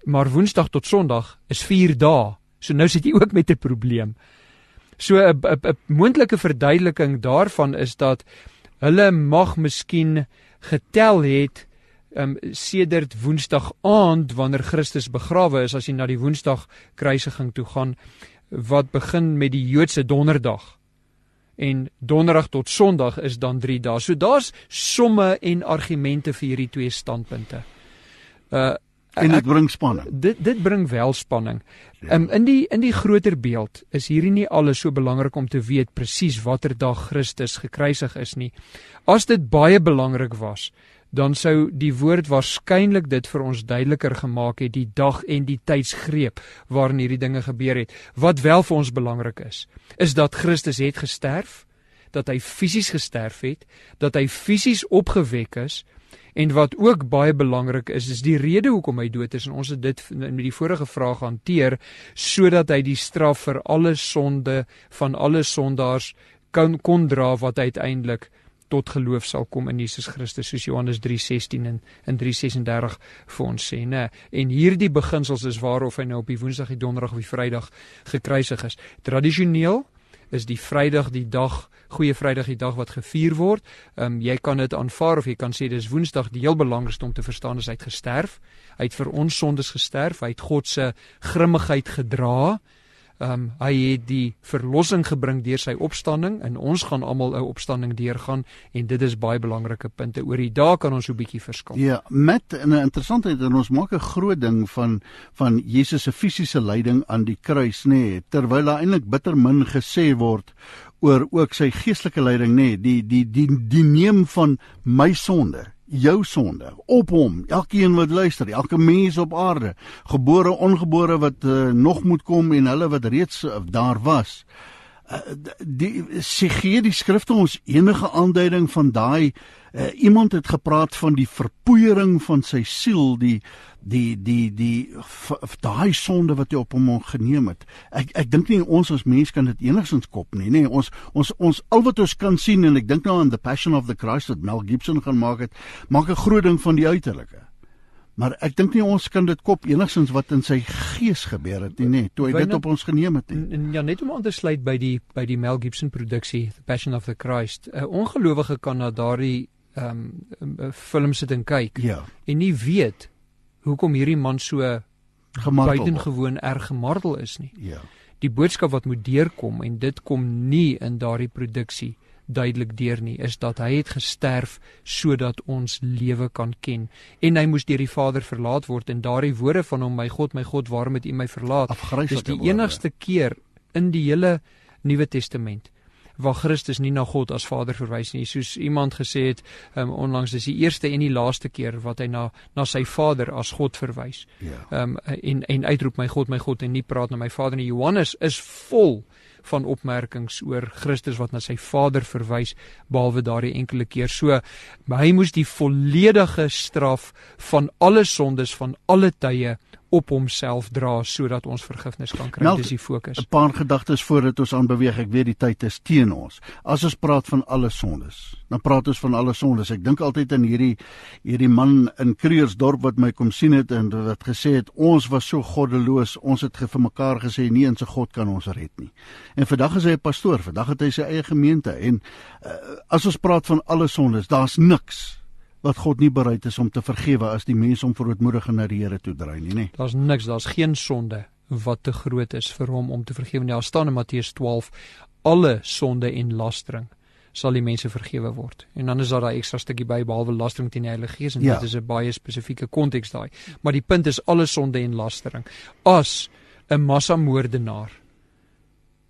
Maar Woensdag tot Sondag is 4 dae. So nou sit jy ook met 'n probleem. So 'n 'n moontlike verduideliking daarvan is dat hulle mag miskien getel het um sedert woensdag aand wanneer Christus begrawe is as jy na die woensdag kruisiging toe gaan wat begin met die Joodse donderdag en donderdag tot sonderdag is dan 3 dae. So daar's somme en argumente vir hierdie twee standpunte. Uh en dit bring spanning. Dit dit bring wel spanning. Ja. Um, in die in die groter beeld is hierdie nie alles so belangrik om te weet presies watter dag Christus gekruisig is nie. As dit baie belangrik was, dan sou die woord waarskynlik dit vir ons duideliker gemaak het die dag en die tydsgreep waarin hierdie dinge gebeur het. Wat wel vir ons belangrik is, is dat Christus het gesterf, dat hy fisies gesterf het, dat hy fisies opgewek is En wat ook baie belangrik is, is die rede hoekom hy dood is en ons het dit in die vorige vraag hanteer sodat hy die straf vir alle sonde van alle sondaars kan kon dra wat uiteindelik tot geloof sal kom in Jesus Christus soos Johannes 3:16 en in 3:36 vir ons sê, né? En hierdie beginsels is waarof hy nou op die Woensdag, die Donderdag of die Vrydag gekruisig is. Tradisioneel is die Vrydag die dag Goeie Vrydag die dag wat gevier word. Ehm um, jy kan dit aanvaar of jy kan sê dis Woensdag die heel belangrikste om te verstaan is hy het gesterf. Hy het vir ons sondes gesterf. Hy het God se grimmigheid gedra. Ehm um, hy het die verlossing gebring deur sy opstanding en ons gaan almal 'n opstanding deurgaan en dit is baie belangrike punte. Oor die dae kan ons so 'n bietjie verskil. Ja, met 'n interessantheid en ons maak 'n groot ding van van Jesus se fisiese lyding aan die kruis, nê, nee, terwyl daar eintlik bitter min gesê word oor ook sy geestelike lyding, nê, nee, die die die die neem van my sonde jou sonde op hom elkeen wat luister elke mens op aarde gebore ongebore wat uh, nog moet kom en hulle wat reeds uh, daar was die sê gee die skrifte ons enige aanduiding van daai uh, iemand het gepraat van die verpoeiering van sy siel die die die die daai sonde wat hy op hom geneem het. Ek ek dink nie ons as mens kan dit enigsins kop nie, nê. Nee, ons ons ons al wat ons kan sien en ek dink nou aan the passion of the Christ wat Mel Gibson gaan maak het, maak 'n groot ding van die uiterlike. Maar ek dink nie ons kan dit kop enigsins wat in sy gees gebeur het nie, nê, nee, toe hy dit op ons geneem het nie. Ja, net om aan te sluit by die by die Mel Gibson produksie The Passion of the Christ. 'n Ongelowige kan na daardie ehm um, film sit en kyk ja. en nie weet hoekom hierdie man so buitengewoon erg gemartel is nie. Ja. Die boodskap wat moet deurkom en dit kom nie in daardie produksie duidelik deur nie is dat hy het gesterf sodat ons lewe kan ken en hy moes deur die Vader verlaat word en daardie woorde van hom my God my God waarom het u my verlaat is die enigste keer in die hele Nuwe Testament waar Christus nie na God as Vader verwys nie. Soos iemand gesê het um, onlangs dis die eerste en die laaste keer wat hy na na sy Vader as God verwys. Ja. Um, en en uitroep my God, my God en nie praat na my Vader nie. Johannes is vol van opmerkings oor Christus wat na sy Vader verwys behalwe daardie enkele keer. So hy moes die volledige straf van alle sondes van alle tye op homself dra sodat ons vergifnis kan kry. Dis die fokus. 'n Paar gedagtes voordat ons aanbeweeg. Ek weet die tyd is teen ons. As ons praat van alle sondes, dan praat ons van alle sondes. Ek dink altyd aan hierdie hierdie man in Kreursdorp wat my kom sien het en wat gesê het ons was so goddeloos. Ons het vir mekaar gesê nie eens 'n God kan ons red nie. En vandag is hy 'n pastoor. Vandag het hy sy eie gemeente en uh, as ons praat van alle sondes, daar's niks wat God nie bereid is om te vergewe as die mens hom verootmoedig en na die Here toe draai nie, nê. Daar's niks, daar's geen sonde wat te groot is vir hom om te vergewe. Daar staan in Matteus 12 alle sonde en lastering sal die mense vergewe word. En dan is daar daai ekstra stukkie by behalwe lastering teen die Heilige Gees en ja. dit is 'n baie spesifieke konteks daai. Maar die punt is alle sonde en lastering. As 'n massamoordenaar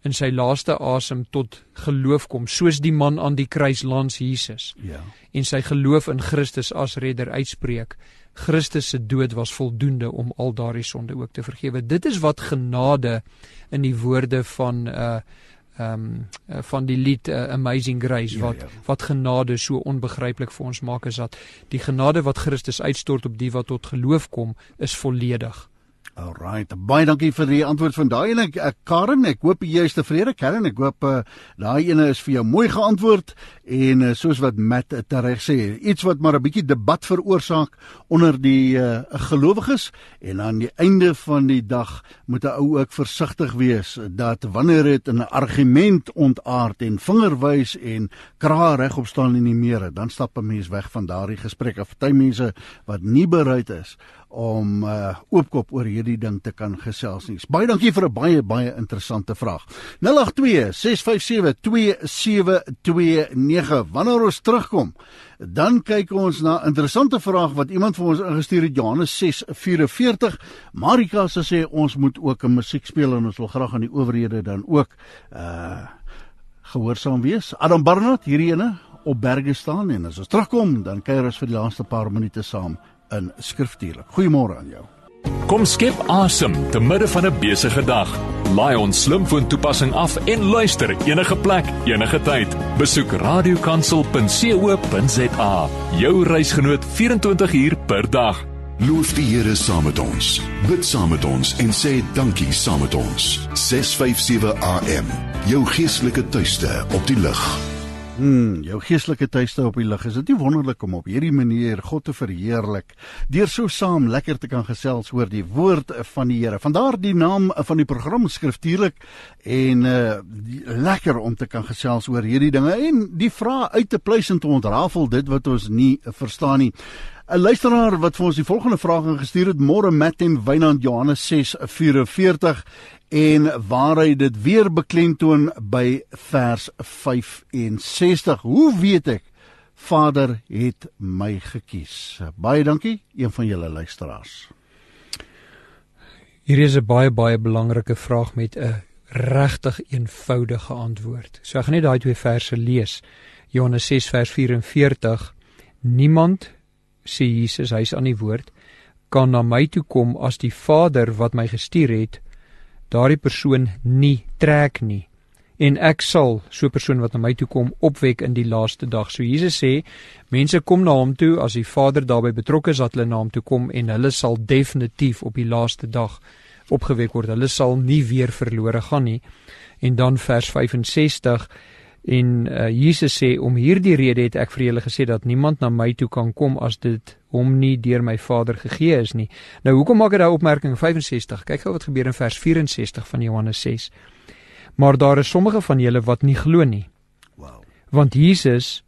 in sy laaste asem tot geloof kom soos die man aan die kruis langs Jesus. Ja. En sy geloof in Christus as redder uitspreek. Christus se dood was voldoende om al daardie sonde ook te vergewe. Dit is wat genade in die woorde van uh ehm um, van die lied uh, Amazing Grace wat ja, ja. wat genade so onbegryplik vir ons maak is dat die genade wat Christus uitstort op die wat tot geloof kom is volledig. Alright, baie dankie vir die antwoord van daai en ek, ek Karen, ek hoop jy is tevrede Karen. Ek hoop uh, daai ene is vir jou mooi geantwoord en uh, soos wat Matt tereg sê, iets wat maar 'n bietjie debat veroorsaak onder die uh, gelowiges en aan die einde van die dag moet 'n ou ook versigtig wees dat wanneer dit 'n argument ontaard en vingerwys en kraal regop staan in die mere, dan stap 'n mens weg van daardie gesprekke. Party mense wat nie bereid is om uh, oopkop oor hierdie ding te kan gesels nie. Baie dankie vir 'n baie baie interessante vraag. 082 657 2729. Wanneer ons terugkom, dan kyk ons na 'n interessante vraag wat iemand vir ons ingestuur het Johannes 6:44. Marika sê ons moet ook 'n musiek speel en ons wil graag aan die owerhede dan ook uh gehoorsaam wees. Adam Barnard hierdie ene op berge staan en as ons terugkom, dan kuier ons vir die laaste paar minute saam in skriftuurlik. Goeiemôre aan jou. Kom skep asem te midde van 'n besige dag. Laai ons slimfoon toepassing af en luister enige plek, enige tyd. Besoek radiokansel.co.za. Jou reisgenoot 24 uur per dag. Loof die Here saam met ons. Bid saam met ons en sê dankie saam met ons. 657 AM. Jou geestelike tuiste op die lig. Hmm, jou geestelike tuiste op die lig. Is dit nie wonderlik om op hierdie manier God te verheerlik deur so saam lekker te kan gesels oor die woord van die Here. Vandaar die naam van die program skriftuurlik en uh lekker om te kan gesels oor hierdie dinge en die vrae uit te pleis en te ontrafel dit wat ons nie verstaan nie. 'n Luisteraar wat vir ons die volgende vraag ingestuur het, môre Matt en Wynand Johannes 6:44 en waar hy dit weer beklemtoon by vers 65. Hoe weet ek Vader het my gekies? Baie dankie een van julle luisteraars. Hier is 'n baie baie belangrike vraag met 'n regtig eenvoudige antwoord. So ek gaan net daai twee verse lees. Johannes 6 vers 44. Niemand sê Jesus, hy's aan die woord, kan na my toe kom as die Vader wat my gestuur het daardie persoon nie trek nie en ek sal so 'n persoon wat na my toe kom opwek in die laaste dag. So Jesus sê, mense kom na hom toe as die Vader daarbey betrokke is dat hulle na hom toe kom en hulle sal definitief op die laaste dag opgewek word. Hulle sal nie weer verlore gaan nie. En dan vers 65 En uh, Jesus sê om hierdie rede het ek vir julle gesê dat niemand na my toe kan kom as dit hom nie deur my Vader gegee is nie. Nou hoekom maak hy daai opmerking 65? Kyk gou wat gebeur in vers 64 van Johannes 6. Maar daar is sommige van julle wat nie glo nie. Wow. Want Jesus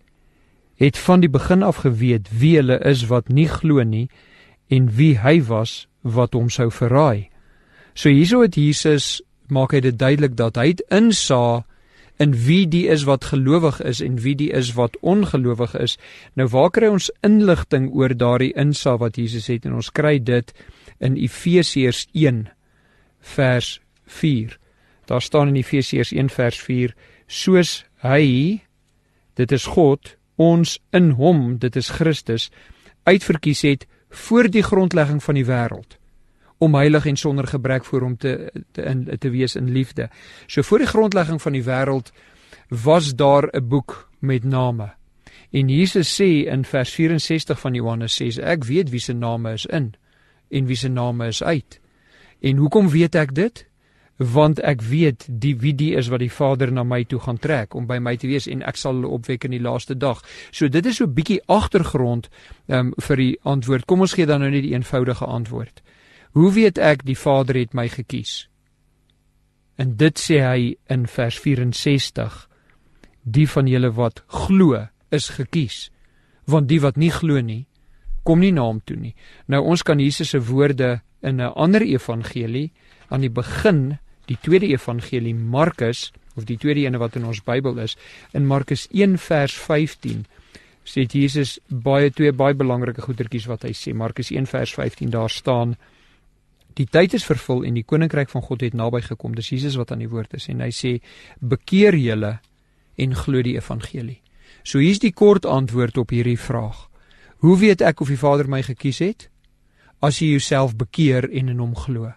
het van die begin af geweet wie hulle is wat nie glo nie en wie hy was wat hom sou verraai. So hierso het Jesus maak hy dit duidelik dat hy insa in wie die is wat gelowig is en wie die is wat ongelowig is. Nou waar kry ons inligting oor daardie insaag wat Jesus het en ons kry dit in Efesiërs 1 vers 4. Daar staan in Efesiërs 1 vers 4 soos hy dit is God ons in hom dit is Christus uitverkies het voor die grondlegging van die wêreld om heilig en sonder gebrek voor hom te te in te wees in liefde. So voor die grondlegging van die wêreld was daar 'n boek met name. En Jesus sê in vers 64 van Johannes sê ek weet wie se name is in en wie se name is uit. En hoekom weet ek dit? Want ek weet die wie die is wat die Vader na my toe gaan trek om by my te wees en ek sal hulle opwek in die laaste dag. So dit is so 'n bietjie agtergrond um, vir die antwoord. Kom ons gee dan nou net die eenvoudige antwoord. Hoe weet ek die Vader het my gekies? En dit sê hy in vers 64: Die van julle wat glo, is gekies. Want die wat nie glo nie, kom nie na hom toe nie. Nou ons kan Jesus se woorde in 'n ander evangelie aan die begin, die tweede evangelie Markus of die tweede ene wat in ons Bybel is, in Markus 1 vers 15 sê Jesus baie twee baie belangrike goetertjies wat hy sê. Markus 1 vers 15 daar staan Die tyd is vervul en die koninkryk van God het naby gekom. Dis Jesus wat aan die woord is en hy sê: "Bekeer julle en glo die evangelie." So hier's die kort antwoord op hierdie vraag. Hoe weet ek of die Vader my gekies het? As jy jouself bekeer en in hom glo.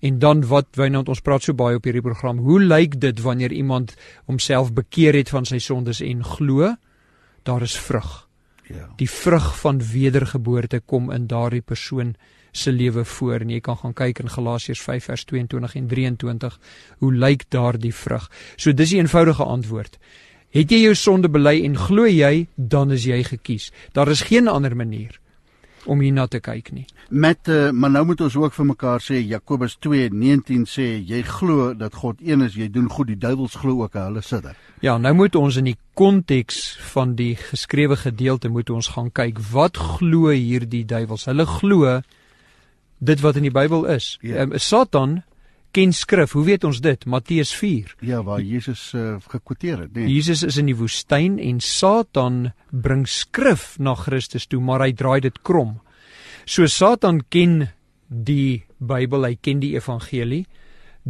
En dan wat Wynand ons praat so baie op hierdie program, hoe lyk dit wanneer iemand homself bekeer het van sy sondes en glo? Daar is vrug. Ja. Die vrug van wedergeboorte kom in daardie persoon se lewe voor en jy kan gaan kyk in Galasiërs 5 vers 22 en 23 hoe lyk daardie vrug. So dis die eenvoudige antwoord. Het jy jou sonde bely en glo jy, dan is jy gekies. Daar is geen ander manier om hierna te kyk nie. Met uh, maar nou moet ons ook vir mekaar sê Jakobus 2:19 sê jy glo dat God een is, jy doen goed, die duiwels glo ook hulle sitter. Ja, nou moet ons in die konteks van die geskrewe gedeelte moet ons gaan kyk wat glo hierdie duiwels? Hulle glo dit wat in die Bybel is. Ja. Um, Satan ken skrif. Hoe weet ons dit? Matteus 4. Ja, waar Jesus uh, gekwoteer het, nee. Jesus is in die woestyn en Satan bring skrif na Christus toe, maar hy draai dit krom. So Satan ken die Bybel, hy ken die evangelie.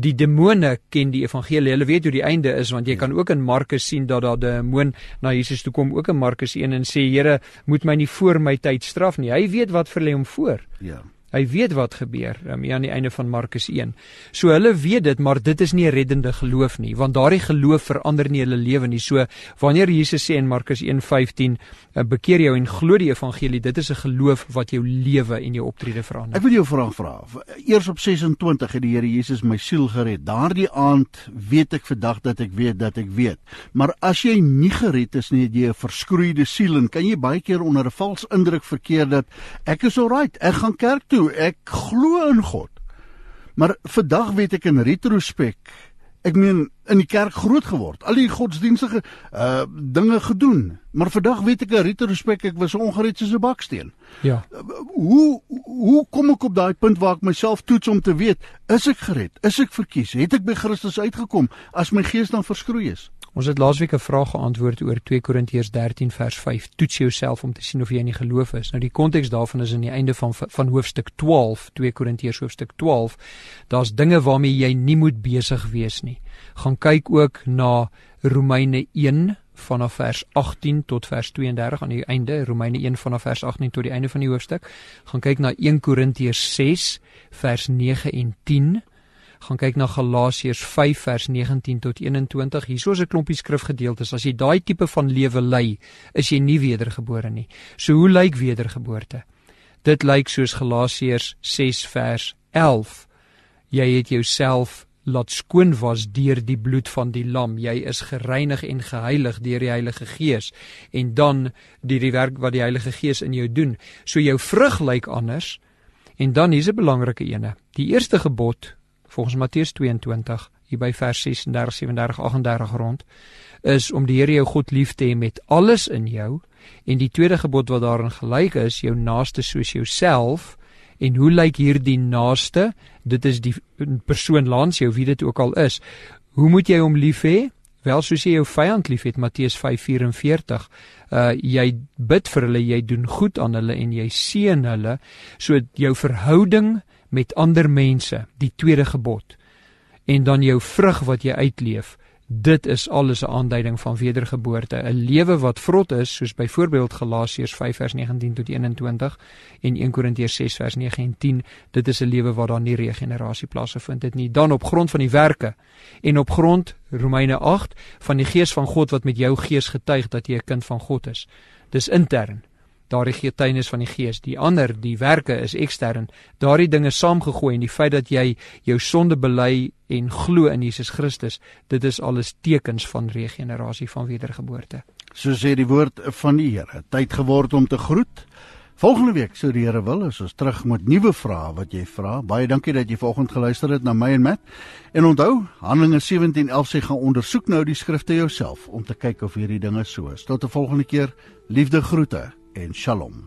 Die demone ken die evangelie. Hulle weet hoe die einde is want jy ja. kan ook in Markus sien dat daar 'n demoon na Jesus toe kom ook in Markus 1 en sê Here, moet my nie voor my tyd straf nie. Hy weet wat vir lê hom voor. Ja. Hy weet wat gebeur um, aan die einde van Markus 1. So hulle weet dit, maar dit is nie 'n reddende geloof nie, want daardie geloof verander nie hulle lewe nie. So wanneer Jesus sê in Markus 1:15, uh, "Bekeer jou en glo die evangelie," dit is 'n geloof wat jou lewe en jou optrede verander. Ek wil jou 'n vraag vra. Eers op 26 het die Here Jesus my siel gered. Daardie aand weet ek vandag dat ek weet dat ek weet. Maar as jy nie gered is nie, het jy 'n verskroeide siel en kan jy baie keer onder 'n vals indruk verkeer dat ek is alright, ek gaan kerk toe toe ek glo in God. Maar vandag weet ek in retrospek, ek meen in die kerk groot geword, al die godsdienstige uh dinge gedoen, maar vandag weet ek in retrospek ek was ongered soos 'n baksteen. Ja. Uh, hoe hoe kom ek op daai punt waar ek myself toets om te weet, is ek gered? Is ek verkies? Het ek by Christus uitgekom as my gees dan verskroei is? Ons het laasweek 'n vraag geantwoord oor 2 Korintiërs 13 vers 5. Toets jouself om te sien of jy in die geloof is. Nou die konteks daarvan is in die einde van van hoofstuk 12, 2 Korintiërs hoofstuk 12. Daar's dinge waarmee jy nie moet besig wees nie. Gaan kyk ook na Romeine 1 vanaf vers 18 tot vers 32 aan die einde Romeine 1 vanaf vers 18 tot die einde van die hoofstuk gaan kyk na 1 Korintiërs 6 vers 9 en 10 gaan kyk na Galasiërs 5 vers 19 tot 21. Hierso is 'n klompie skrifgedeeltes. As jy daai tipe van lewe lei, is jy nie wedergebore nie. So hoe lyk wedergeboorte? Dit lyk soos Galasiërs 6 vers 11. Jy het jouself laat skoon was deur die bloed van die lam. Jy is gereinig en geheilig deur die Heilige Gees en dan deur die werk wat die Heilige Gees in jou doen. So jou vrug lyk anders. En dan hier's 'n belangrike ene. Die eerste gebod volgens Matteus 22 hier by vers 36, 37, 38 rond is om die Here jou God lief te hê met alles in jou en die tweede gebod wat daarin gelyk is jou naaste soos jouself En hoe lyk hierdie naaste? Dit is die persoon langs jou wie dit ook al is. Hoe moet jy hom lief hê? Wel soos jy jou vyand liefhet Matteus 5:44. Uh jy bid vir hulle, jy doen goed aan hulle en jy seën hulle so jou verhouding met ander mense, die tweede gebod. En dan jou vrug wat jy uitleef, Dit is alles 'n aanduiding van wedergeboorte, 'n lewe wat vrot is, soos byvoorbeeld Galasiërs 5 vers 19 tot 21 en 1 Korintiërs 6 vers 9 en 10. Dit is 'n lewe waar daar nie regenerasie plaasvind dit nie. Dan op grond van die werke en op grond Romeine 8 van die gees van God wat met jou gees getuig dat jy 'n kind van God is. Dis intern daardie getuienis van die gees. Die ander, die werke is ekstern. Daardie dinge saamgegooi en die feit dat jy jou sonde bely en glo in Jesus Christus, dit is alles tekens van regenerasie van wedergeboorte. So sê die woord van die Here. Tyd geword om te groet. Volgende week, sou die Here wil, is ons terug met nuwe vrae wat jy vra. Baie dankie dat jy vanoggend geluister het na my en Matt. En onthou, Handelinge 17:11 sê gaan ondersoek nou die skrifte jouself om te kyk of hierdie dinge so is. Tot 'n volgende keer. Liefde groete en Shalom.